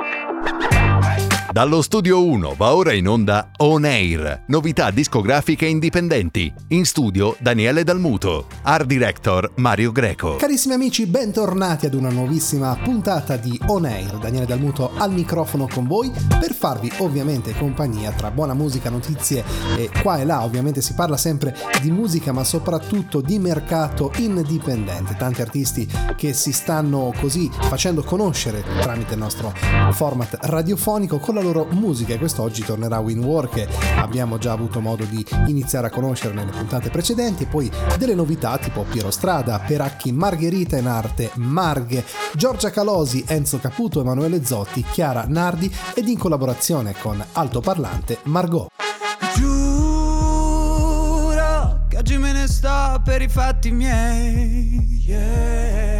Ha ha Dallo studio 1 va ora in onda On Air, novità discografiche indipendenti. In studio Daniele Dalmuto, art director Mario Greco. Carissimi amici, bentornati ad una nuovissima puntata di On Air. Daniele Dalmuto al microfono con voi per farvi ovviamente compagnia tra buona musica, notizie e qua e là. Ovviamente si parla sempre di musica, ma soprattutto di mercato indipendente. Tanti artisti che si stanno così facendo conoscere tramite il nostro format radiofonico con la loro loro musica e quest'oggi tornerà Win War che abbiamo già avuto modo di iniziare a conoscere nelle puntate precedenti e poi delle novità tipo Piero Strada, Peracchi Margherita in arte Marghe, Giorgia Calosi, Enzo Caputo, Emanuele Zotti, Chiara Nardi ed in collaborazione con altoparlante Margot. Giuro che oggi me ne sto per i fatti miei. Yeah.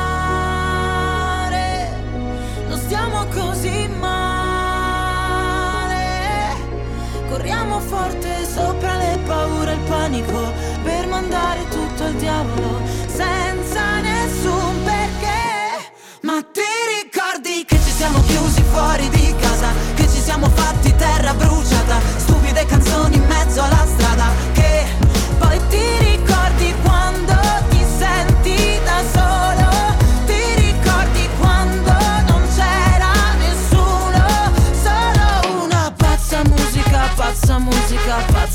forte sopra le paure e il panico per mandare tutto al diavolo senza nessun perché. Ma ti ricordi che ci siamo chiusi fuori di casa, che ci siamo fatti terra bruciata, stupide canzoni in mezzo alla strada,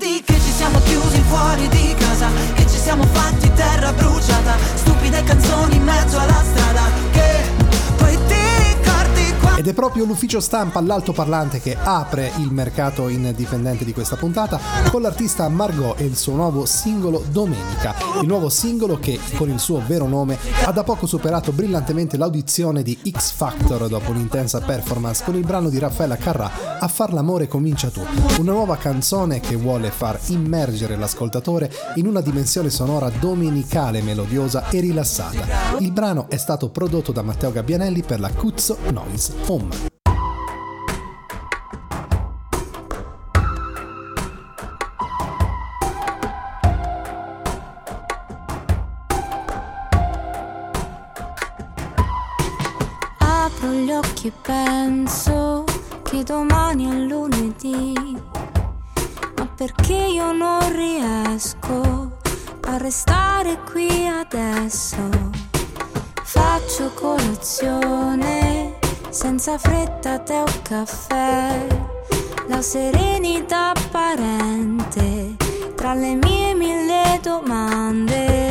ricordi che ci siamo chiusi fuori di casa? Che ci siamo fatti terra bruciata? È proprio l'ufficio stampa all'altoparlante che apre il mercato indipendente di questa puntata con l'artista Margot e il suo nuovo singolo Domenica. Il nuovo singolo che, con il suo vero nome, ha da poco superato brillantemente l'audizione di X Factor dopo un'intensa performance con il brano di Raffaella Carrà A far l'amore comincia tu. Una nuova canzone che vuole far immergere l'ascoltatore in una dimensione sonora domenicale, melodiosa e rilassata. Il brano è stato prodotto da Matteo Gabbianelli per la Cuzzo Noise Home. Apro gli occhi e penso che domani è lunedì, ma perché io non riesco a restare qui adesso? Faccio colazione senza fretta tè o caffè, la serenità apparente. Tra le mie mille domande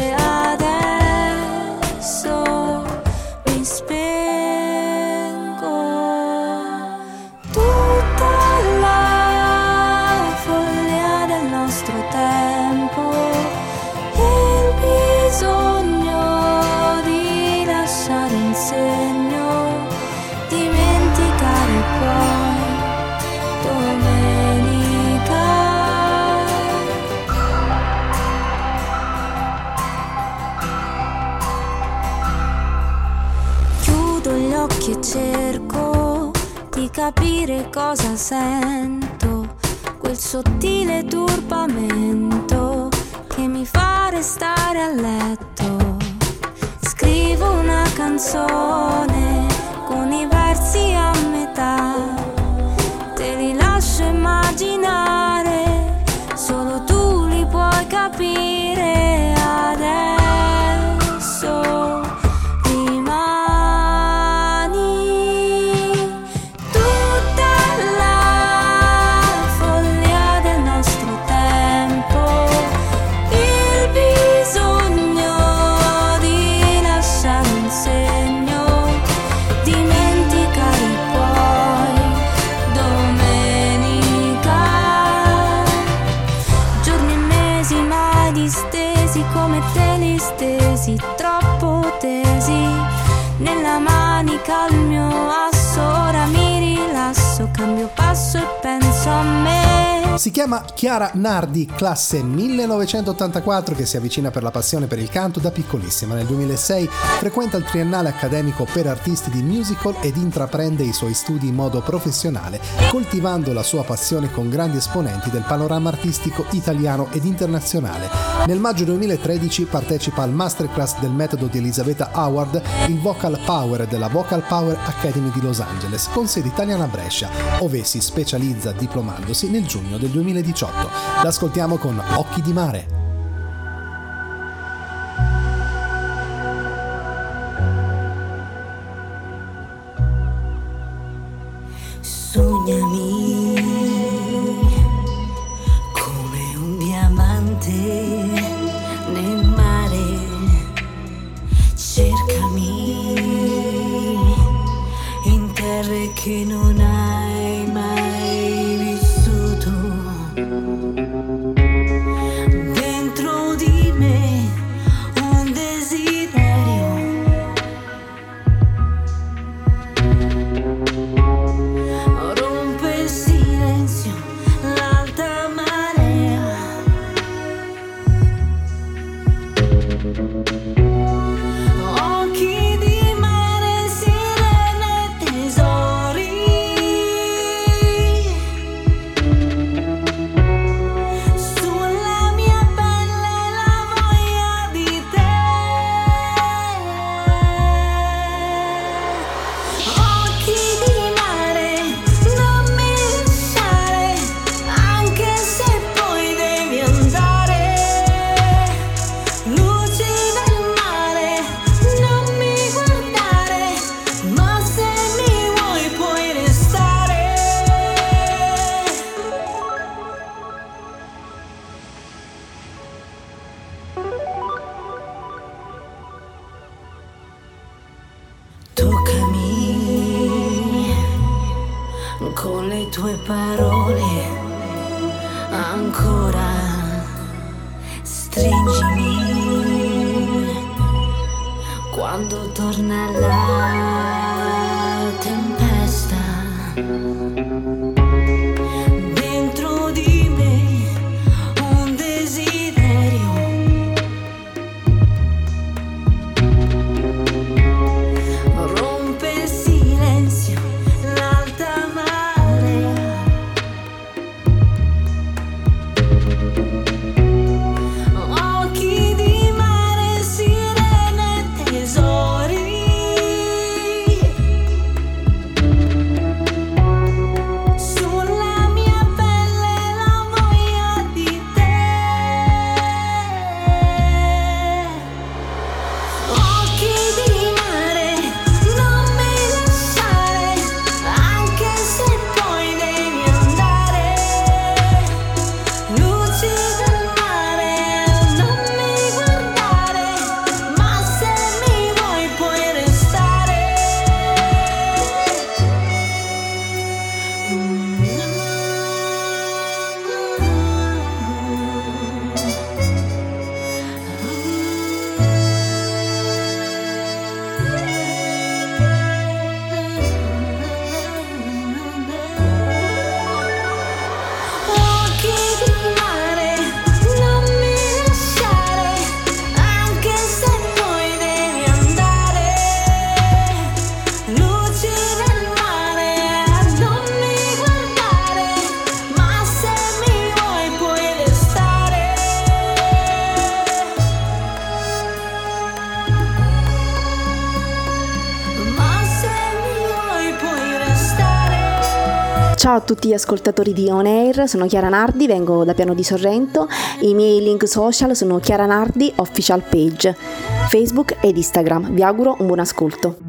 Si chiama Chiara Nardi, classe 1984, che si avvicina per la passione per il canto da piccolissima. Nel 2006 frequenta il triennale accademico per artisti di musical ed intraprende i suoi studi in modo professionale, coltivando la sua passione con grandi esponenti del panorama artistico italiano ed internazionale. Nel maggio 2013 partecipa al masterclass del metodo di Elisabetta Howard, il Vocal Power della Vocal Power Academy di Los Angeles, con sede italiana a Brescia, ove si specializza diplomandosi nel giugno del 2018. L'ascoltiamo con Occhi di mare. A tutti gli ascoltatori di On Air, sono Chiara Nardi, vengo da Piano di Sorrento. I miei link social sono Chiara Nardi Official Page, Facebook ed Instagram. Vi auguro un buon ascolto.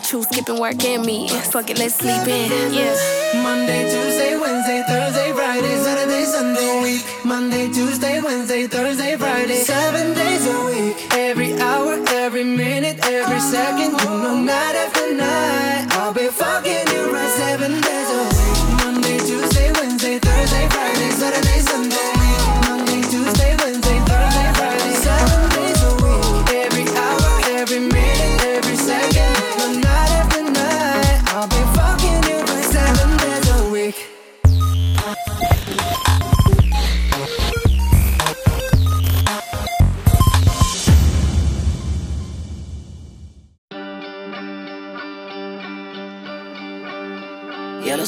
Got you skipping work and me. Fuck it, let's sleep in. Yeah. Monday, Tuesday, Wednesday, Thursday, Friday, Saturday, Sunday. Week. Monday, Tuesday, Wednesday, Thursday, Friday. Seven days a week. Every hour, every minute, every second. You know, night after night.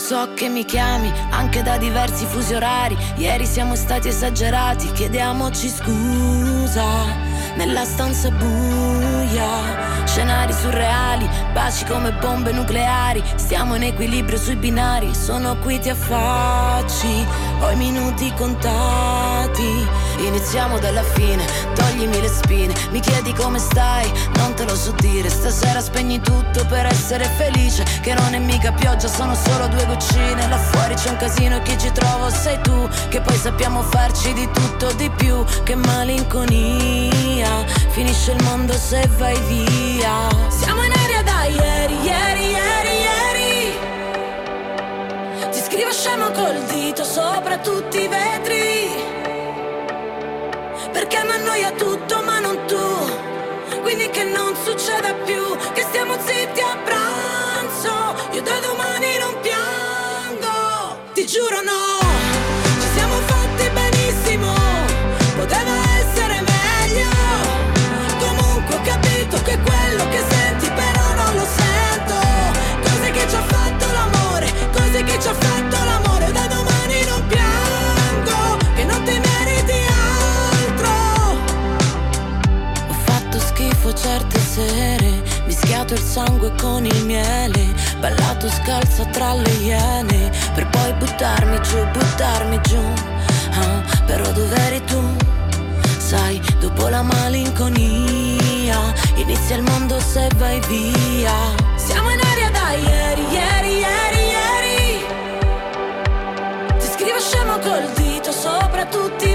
So che mi chiami anche da diversi fusi orari. Ieri siamo stati esagerati, chiediamoci scusa. Nella stanza buia, scenari surreali, baci come bombe nucleari. Stiamo in equilibrio sui binari, sono qui ti affacci. Ho i minuti contati. Iniziamo dalla fine, toglimi le spine. Mi chiedi come stai, non te lo so dire. Stasera spegni tutto per essere felice. Che non è mica pioggia, sono solo due goccine. Là fuori c'è un casino e chi ci trovo sei tu. Che poi sappiamo farci di tutto di più. Che malinconia. Finisce il mondo se vai via. Siamo in aria da ieri, ieri, ieri, ieri. Ti scrivo scemo col dito sopra tutti i vetri. Perché mi annoia tutto ma non tu Quindi che non succeda più Che sere Mischiato il sangue con il miele Ballato scalza tra le iene Per poi buttarmi giù, buttarmi giù Ah, Però dov'eri tu? sai, dopo la malinconia, inizia il mondo se vai via. Siamo in aria da ieri, ieri, ieri, ieri. Ti scrivo scemo col dito sopra tutti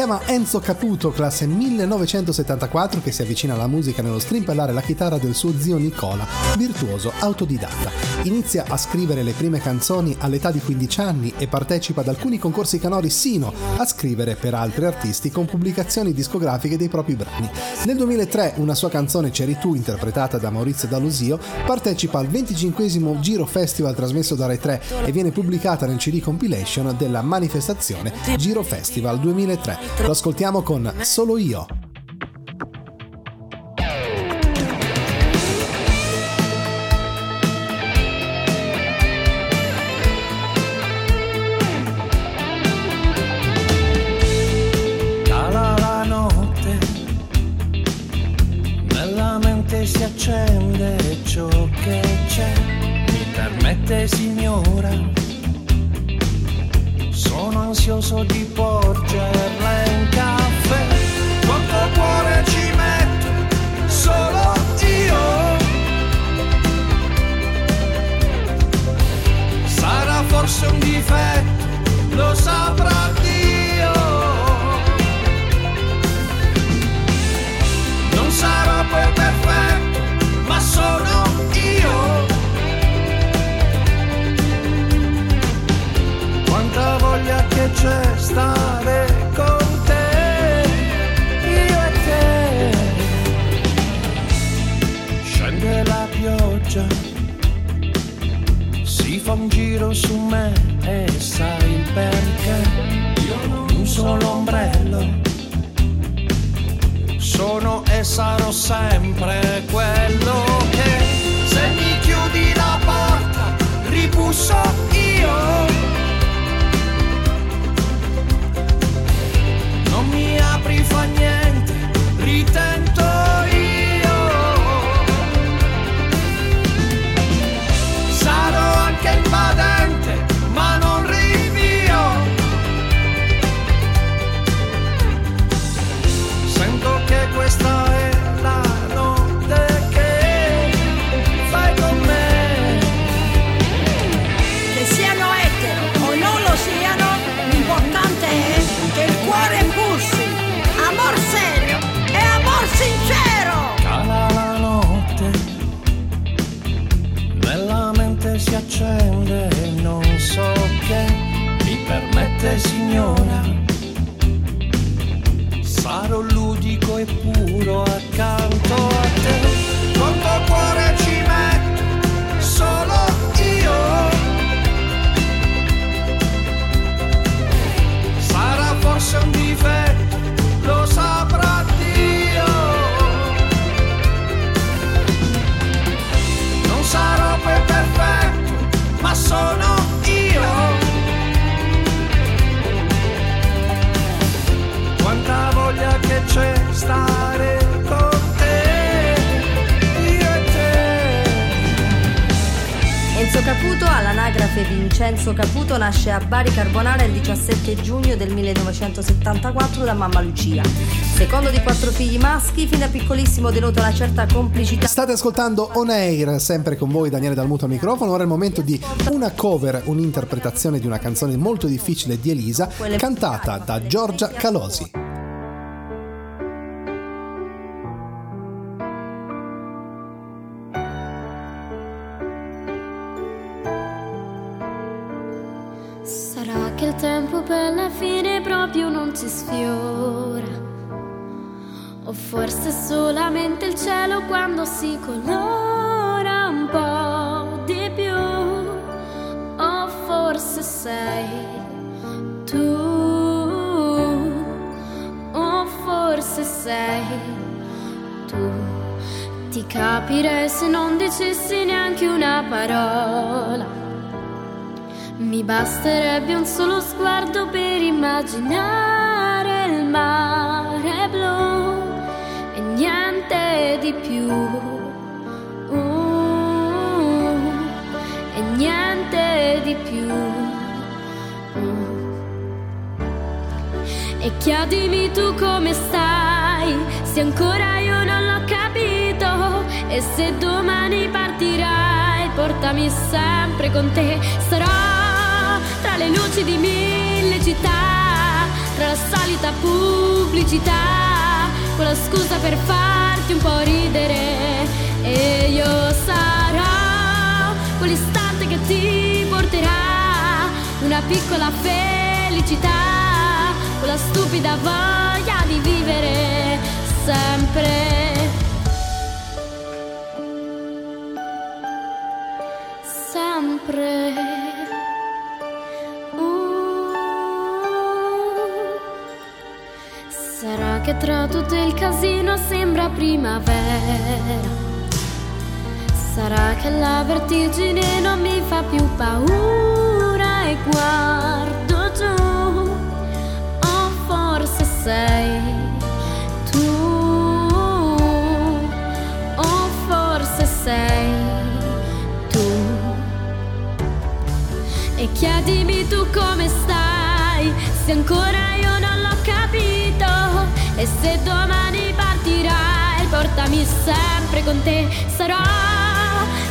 chiama Enzo Caputo, classe 1974, che si avvicina alla musica nello strimpellare la chitarra del suo zio Nicola, virtuoso autodidatta. Inizia a scrivere le prime canzoni all'età di 15 anni e partecipa ad alcuni concorsi canori sino a scrivere per altri artisti con pubblicazioni discografiche dei propri brani. Nel 2003 una sua canzone C'eri tu, interpretata da Maurizio D'Alusio, partecipa al 25 Giro Festival trasmesso da Rai 3 e viene pubblicata nel CD compilation della manifestazione Giro Festival 2003. Lo ascoltiamo con Solo io. Cala la notte, nella mente si accende ciò che c'è. Mi permette signora, ansioso di porgerla in caffè. Quanto cuore ci metto, solo io. Sarà forse un difetto, lo saprà Vincenzo Caputo, nasce a Bari Carbonara il 17 giugno del 1974 da mamma Lucia. Secondo di quattro figli maschi, fin da piccolissimo denota una certa complicità. State ascoltando On Air, sempre con voi Daniele Dalmuto al microfono. Ora è il momento di una cover, un'interpretazione di una canzone molto difficile di Elisa, cantata da Giorgia Calosi. Il cielo quando si colora un po' di più. O forse sei tu. O forse sei tu. Ti capirei se non dicessi neanche una parola. Mi basterebbe un solo sguardo per immaginare il mare blu di più. Uh, e niente di più. Uh. E chiedimi tu come stai, se ancora io non l'ho capito. E se domani partirai, portami sempre con te. Sarò tra le luci di mille città, tra la solita pubblicità, con la scusa per farti un po' ridere. E io sarò quell'istante che ti porterà una piccola felicità, quella stupida voglia di vivere sempre. Sempre. Che tra tutto il casino sembra primavera. Sarà che la vertigine non mi fa più paura e guardo giù. O forse sei tu. O forse sei tu. E chiedimi tu come stai, se ancora se domani partirai, portami sempre con te. Sarò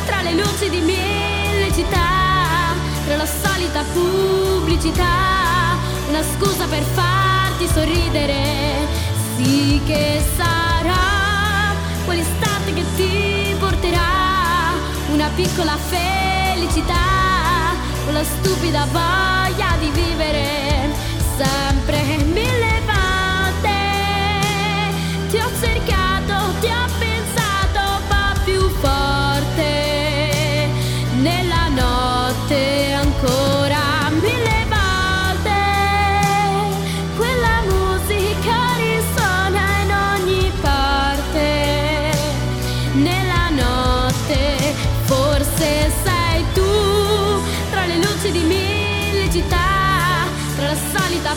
tra le luci di mille città, tra la solita pubblicità, una scusa per farti sorridere. Sì che sarà quell'istante che ti porterà una piccola felicità, quella stupida voglia di vivere sempre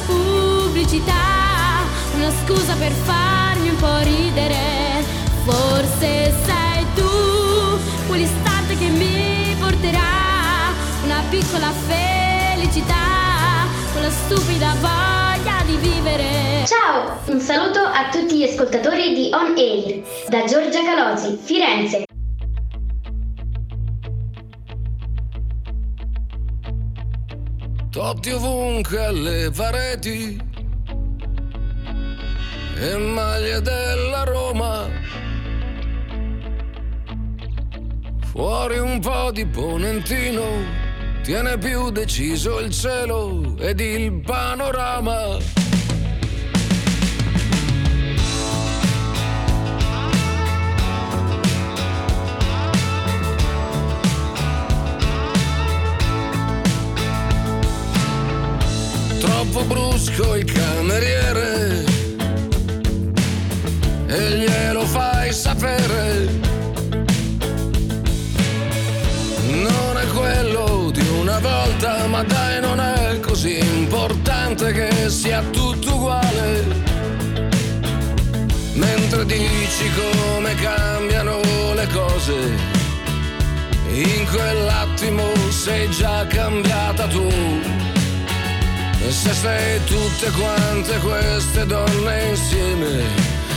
pubblicità, una scusa per un po' ridere. Forse sei tu quell'istante che mi porterà una piccola felicità, quella stupida voglia di vivere. Ciao, un saluto a tutti gli ascoltatori di On Air da Giorgia Calosi, Firenze. Totti ovunque alle pareti e maglie della Roma. Fuori un po' di ponentino, tiene più deciso il cielo ed il panorama. Troppo brusco il cameriere e glielo fai sapere. Non è quello di una volta, ma dai, non è così importante che sia tutto uguale. Mentre dici come cambiano le cose, in quell'attimo sei già cambiata tu. E se sei tutte quante queste donne insieme,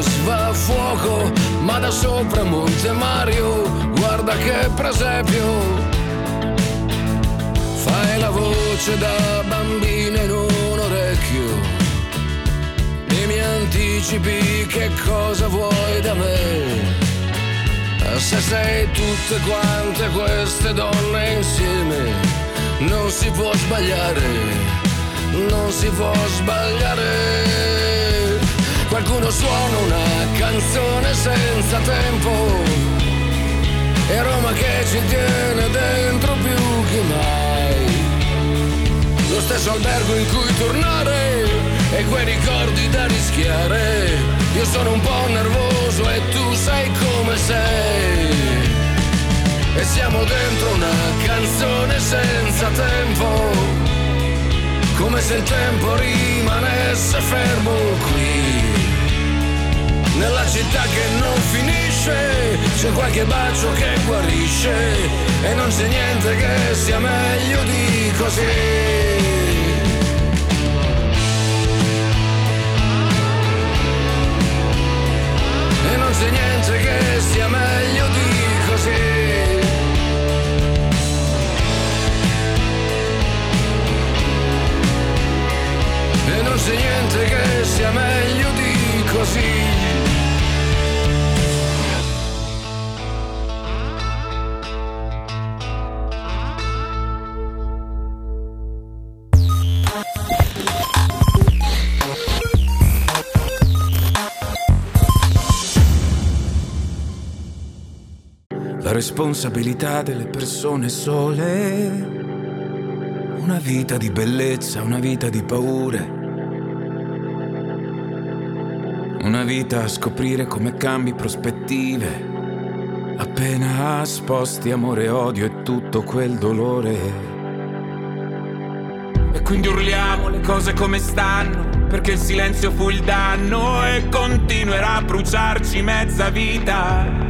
Autobus va a fuoco, ma da sopra Monte Mario, guarda che presepio. Fai la voce da bambina in un orecchio e mi anticipi che cosa vuoi da me. Se sei tutte quante queste donne insieme, non si può sbagliare, non si può sbagliare. Qualcuno suona una canzone senza tempo, e Roma che ci tiene dentro più che mai. Lo stesso albergo in cui tornare e quei ricordi da rischiare. Io sono un po' nervoso e tu sai come sei. E siamo dentro una canzone senza tempo. Come se il tempo rimanesse fermo qui. Nella città che non finisce, c'è qualche bacio che guarisce. E non c'è niente che sia meglio di così. E non c'è niente che sia meglio di così. Responsabilità delle persone sole. Una vita di bellezza, una vita di paure. Una vita a scoprire come cambi prospettive. Appena sposti amore odio e tutto quel dolore. E quindi urliamo le cose come stanno, perché il silenzio fu il danno e continuerà a bruciarci mezza vita.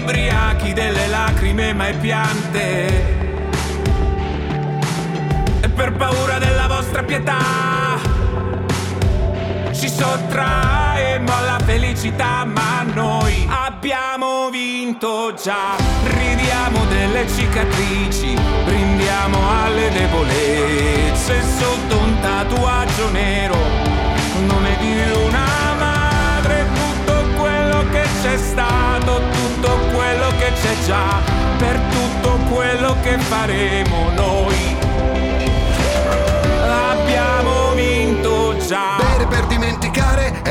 ubriachi delle lacrime mai piante. E per paura della vostra pietà, ci sottraemo alla felicità, ma noi abbiamo vinto già. Ridiamo delle cicatrici, brindiamo alle debolezze sotto un tatuaggio nero nome di una c'è stato, tutto quello che c'è già, per tutto quello che faremo noi. Abbiamo vinto già.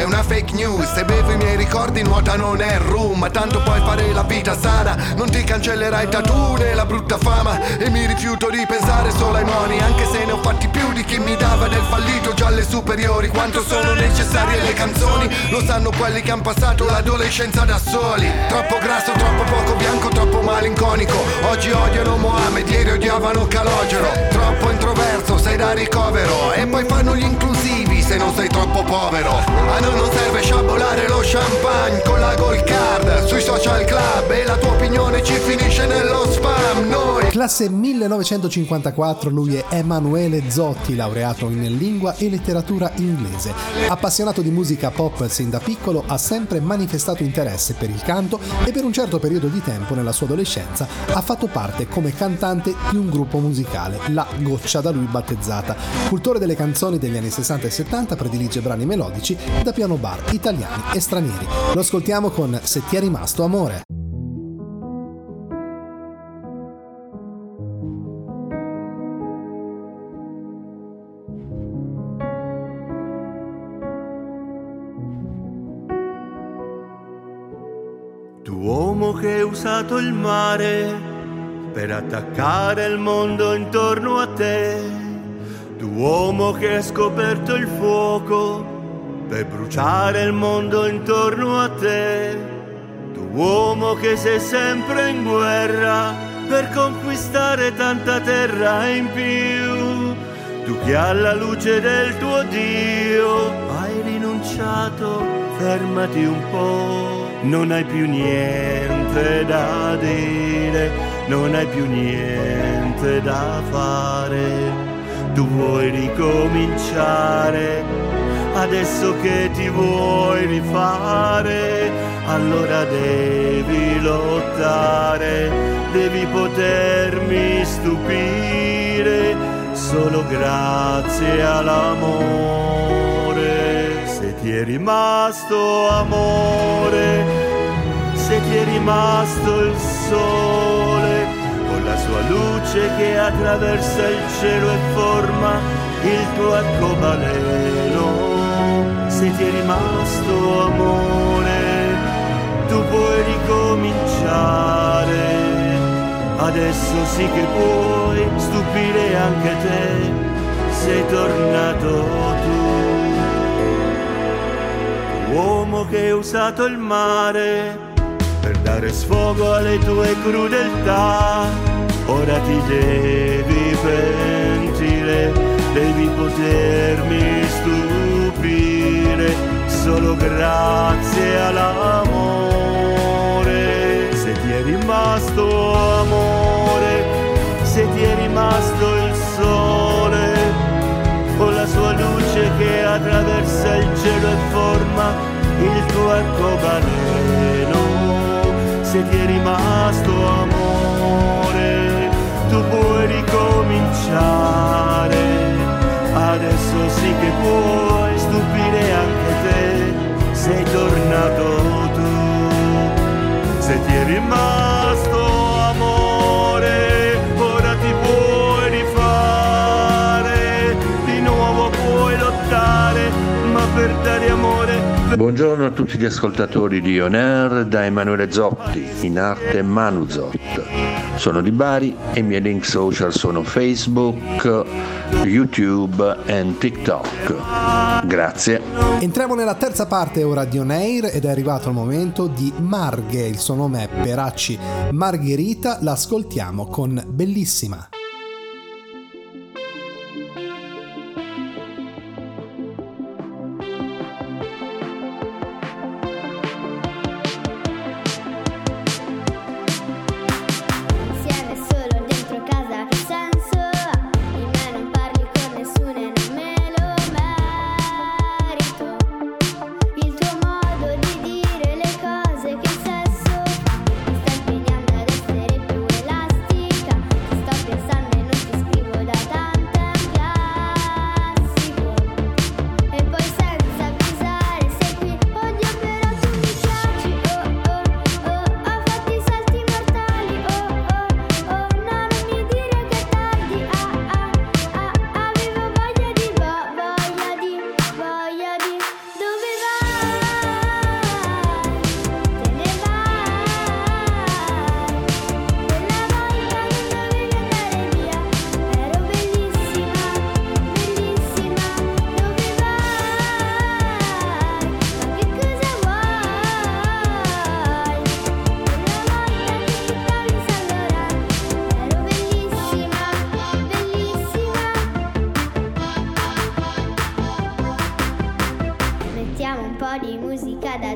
Una fake news. Se bevo i miei ricordi nuota non è rum tanto puoi fare la vita sana. Non ti cancellerai il tattoo né la brutta fama. E mi rifiuto di pensare solo ai moni. Anche se ne ho fatti più di chi mi dava del fallito già alle superiori. Quanto sono necessarie le canzoni? Lo sanno quelli che hanno passato l'adolescenza da soli. Troppo grasso, troppo poco bianco, troppo malinconico. Oggi odiano Mohamed, ieri odiavano Calogero. Terzo sei da ricovero. E poi fanno gli inclusivi se non sei troppo povero social club e la tua opinione ci Noi Classe 1954, lui è Emanuele Zotti, laureato in lingua e letteratura inglese. Appassionato di musica pop sin da piccolo, ha sempre manifestato interesse per il canto e per un certo periodo di tempo nella sua adolescenza ha fatto parte come cantante di un gruppo musicale, La Goccia da lui battezzata. Cultore delle canzoni degli anni 60 e 70, predilige brani melodici da piano bar italiani e stranieri. Lo ascoltiamo con Se ti è rimasto amore. Usato il mare per attaccare il mondo intorno a te. Tu uomo che hai scoperto il fuoco per bruciare il mondo intorno a te. Tu uomo che sei sempre in guerra per conquistare tanta terra in più. Tu che alla luce del tuo Dio hai rinunciato, fermati un po'. Non hai più niente da dire, non hai più niente da fare. Tu vuoi ricominciare, adesso che ti vuoi rifare, allora devi lottare, devi potermi stupire, solo grazie all'amore. Ti è rimasto amore, se ti è rimasto il sole, con la sua luce che attraversa il cielo e forma il tuo arcobaleno. Se ti è rimasto amore, tu puoi ricominciare. Adesso sì che puoi stupire anche te, sei tornato tu. Uomo che hai usato il mare per dare sfogo alle tue crudeltà. Ora ti devi pentire, devi potermi stupire, solo grazie all'amore. Se ti è rimasto amore, se ti è rimasto il sole, con la sua luce attraversa il cielo e forma il tuo arcobaleno se ti è rimasto amore, tu puoi ricominciare. Adesso sì che puoi stupire anche te, sei tornato tu. Se ti è rimasto Buongiorno a tutti gli ascoltatori di On Air da Emanuele Zotti, in arte Manu Zot. Sono di Bari e i miei link social sono Facebook, YouTube e TikTok. Grazie. Entriamo nella terza parte ora di On Air ed è arrivato il momento di Marghe, il suo nome è Peracci Margherita, l'ascoltiamo con Bellissima.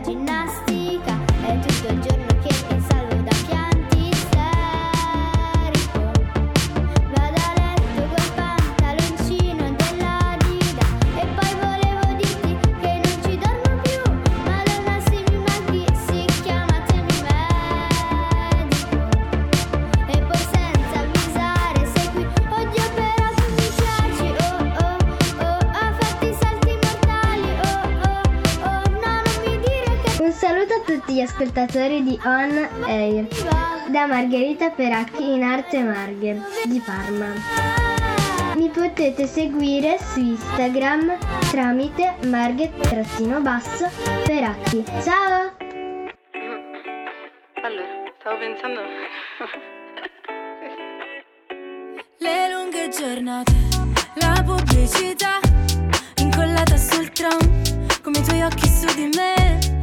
Musica ascoltatori di On Air da Margherita Peracchi in arte Margher di Parma. Mi potete seguire su Instagram tramite margher-basso Peracchi. Ciao! Allora, stavo pensando. Le lunghe giornate, la pubblicità incollata sul tram, come i tuoi occhi su di me.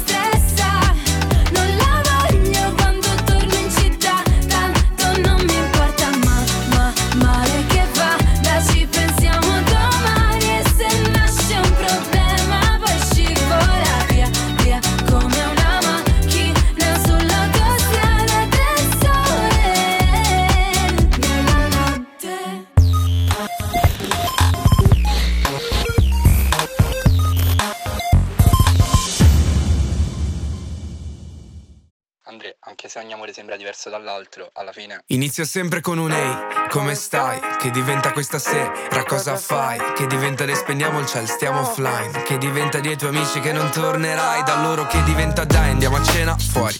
anche se ogni amore sembra diverso dall'altro, alla fine. Inizia sempre con un ehi, come stai? Che diventa questa sera, cosa fai? Che diventa le spendiamo il ciel, stiamo offline. Che diventa dei tuoi amici che non tornerai. Da loro che diventa dai, andiamo a cena fuori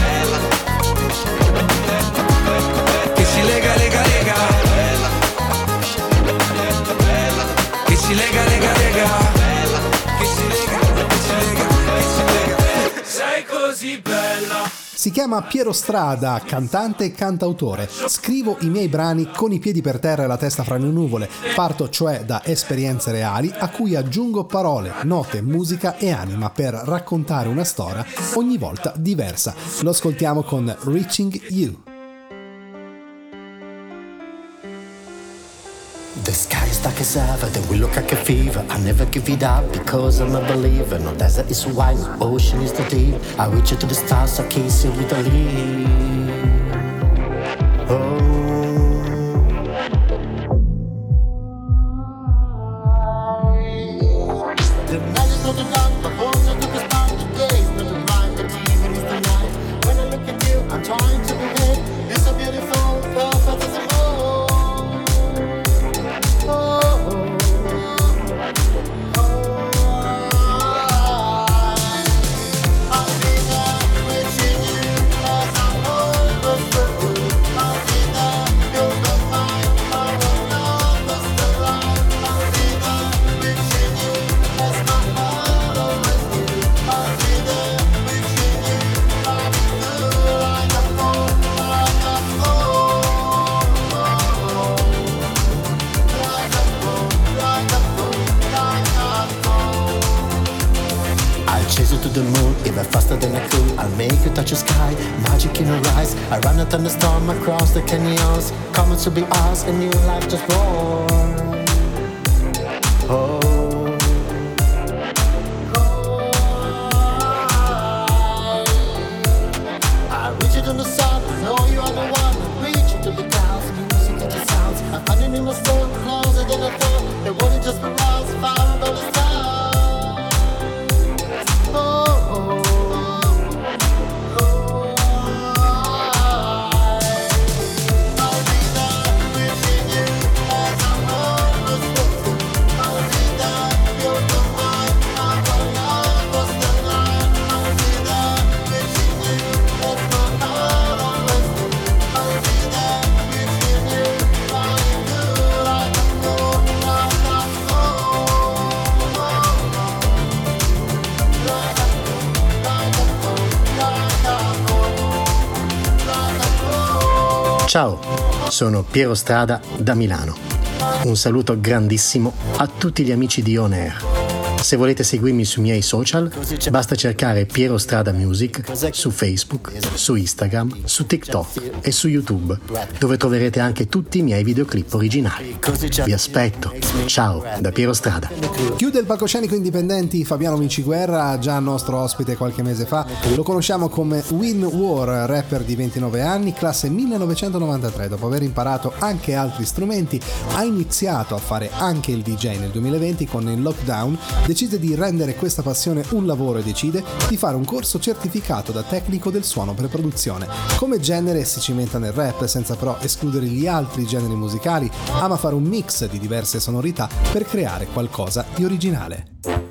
Così bella. Si chiama Piero Strada, cantante e cantautore. Scrivo i miei brani con i piedi per terra e la testa fra le nuvole. Parto cioè da esperienze reali a cui aggiungo parole, note, musica e anima per raccontare una storia ogni volta diversa. Lo ascoltiamo con Reaching You. The sky is dark as ever, the will look like a fever. I never give it up because I'm a believer. No desert is wide, no ocean is too deep. I reach you to the stars, I kiss you with a leaf. Oh. Faster than I could. I'll make you touch the sky, magic in your eyes. I run a thunderstorm across the canyons. Coming to be ours, a new life just born. Oh. Sono Piero Strada da Milano. Un saluto grandissimo a tutti gli amici di On Air. Se volete seguirmi sui miei social, basta cercare Piero Strada Music su Facebook, su Instagram, su TikTok e su YouTube, dove troverete anche tutti i miei videoclip originali. Vi aspetto. Ciao, da Piero Strada. Chiude il palcoscenico indipendenti Fabiano Vinciguerra, già nostro ospite qualche mese fa. Lo conosciamo come Win War, rapper di 29 anni, classe 1993. Dopo aver imparato anche altri strumenti, ha iniziato a fare anche il DJ nel 2020 con il lockdown. Decide di rendere questa passione un lavoro e decide di fare un corso certificato da tecnico del suono per produzione. Come genere si cimenta nel rap senza però escludere gli altri generi musicali, ama fare un mix di diverse sonorità per creare qualcosa di originale.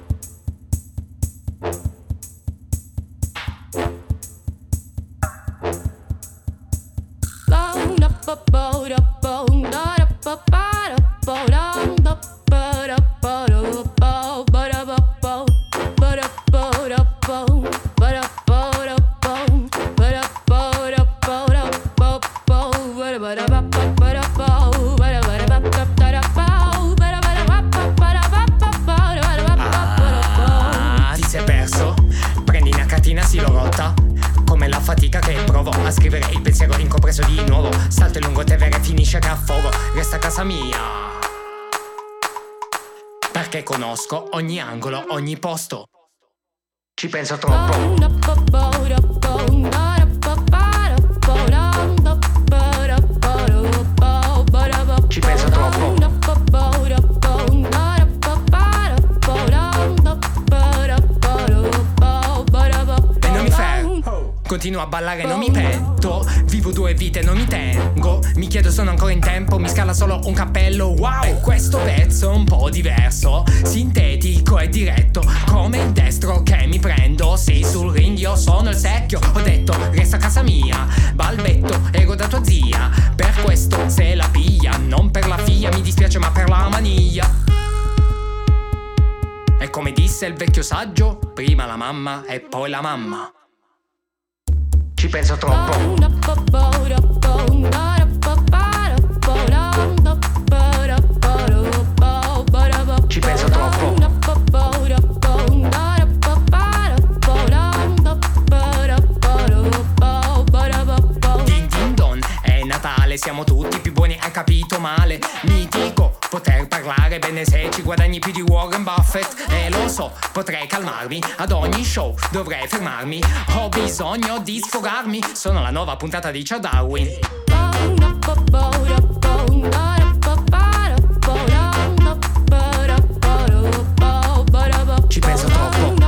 Continuo a ballare, non mi oh. petto. Vivo due vite, non mi tengo. Mi chiedo, sono ancora in tempo. Mi scala solo un cappello. Wow, questo pezzo è un po' diverso. Sintetico e diretto, come il destro che mi prendo. Sei sul ring, io sono il secchio. Ho detto, resta a casa mia. Balbetto, ero da tua zia. Per questo se la piglia, non per la figlia. Mi dispiace, ma per la maniglia. E come disse il vecchio saggio, prima la mamma e poi la mamma ci penso troppo. siamo tutti più buoni, hai capito male. Mitico poter parlare bene se ci guadagni più di Warren Buffett E lo so, potrei calmarmi, ad ogni show dovrei fermarmi Ho bisogno di sfogarmi, sono la nuova puntata di Ciao Darwin Ci penso troppo.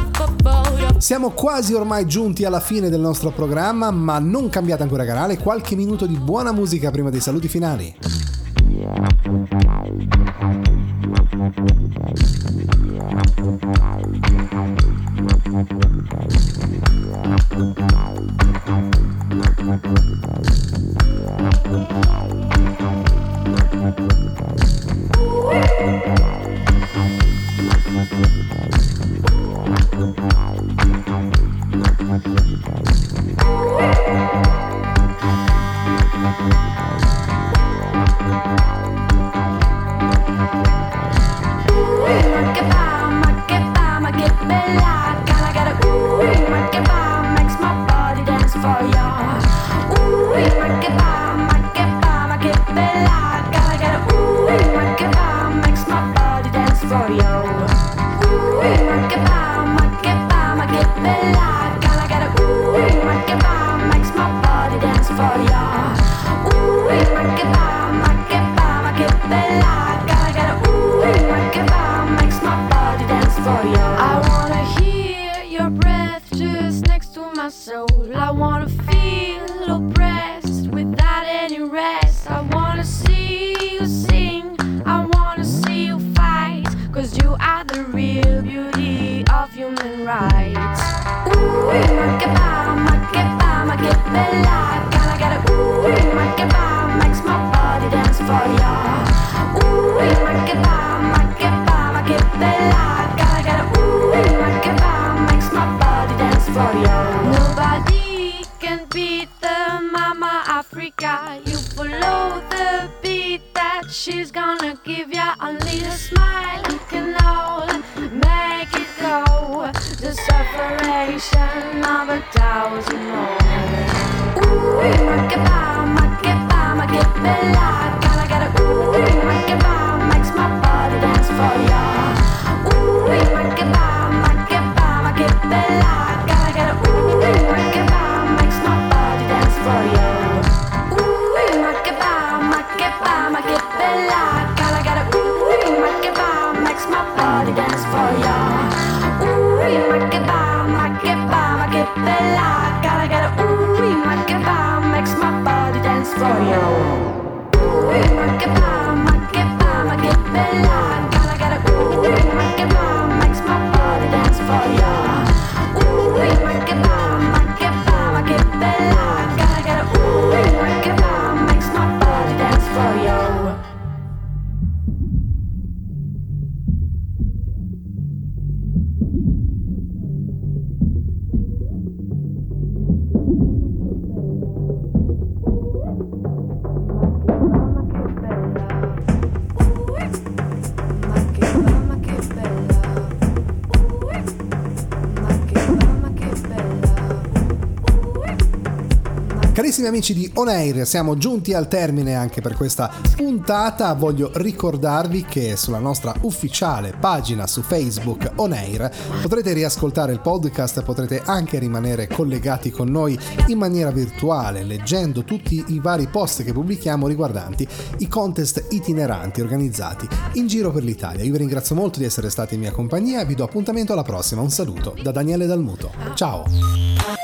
Siamo quasi ormai giunti alla fine del nostro programma, ma non cambiate ancora canale, qualche minuto di buona musica prima dei saluti finali. Thank amici di On Air, siamo giunti al termine anche per questa puntata. Voglio ricordarvi che sulla nostra ufficiale pagina su Facebook On Air potrete riascoltare il podcast, potrete anche rimanere collegati con noi in maniera virtuale, leggendo tutti i vari post che pubblichiamo riguardanti i contest itineranti organizzati in giro per l'Italia. Io vi ringrazio molto di essere stati in mia compagnia vi do appuntamento alla prossima. Un saluto da Daniele Dalmuto. Ciao!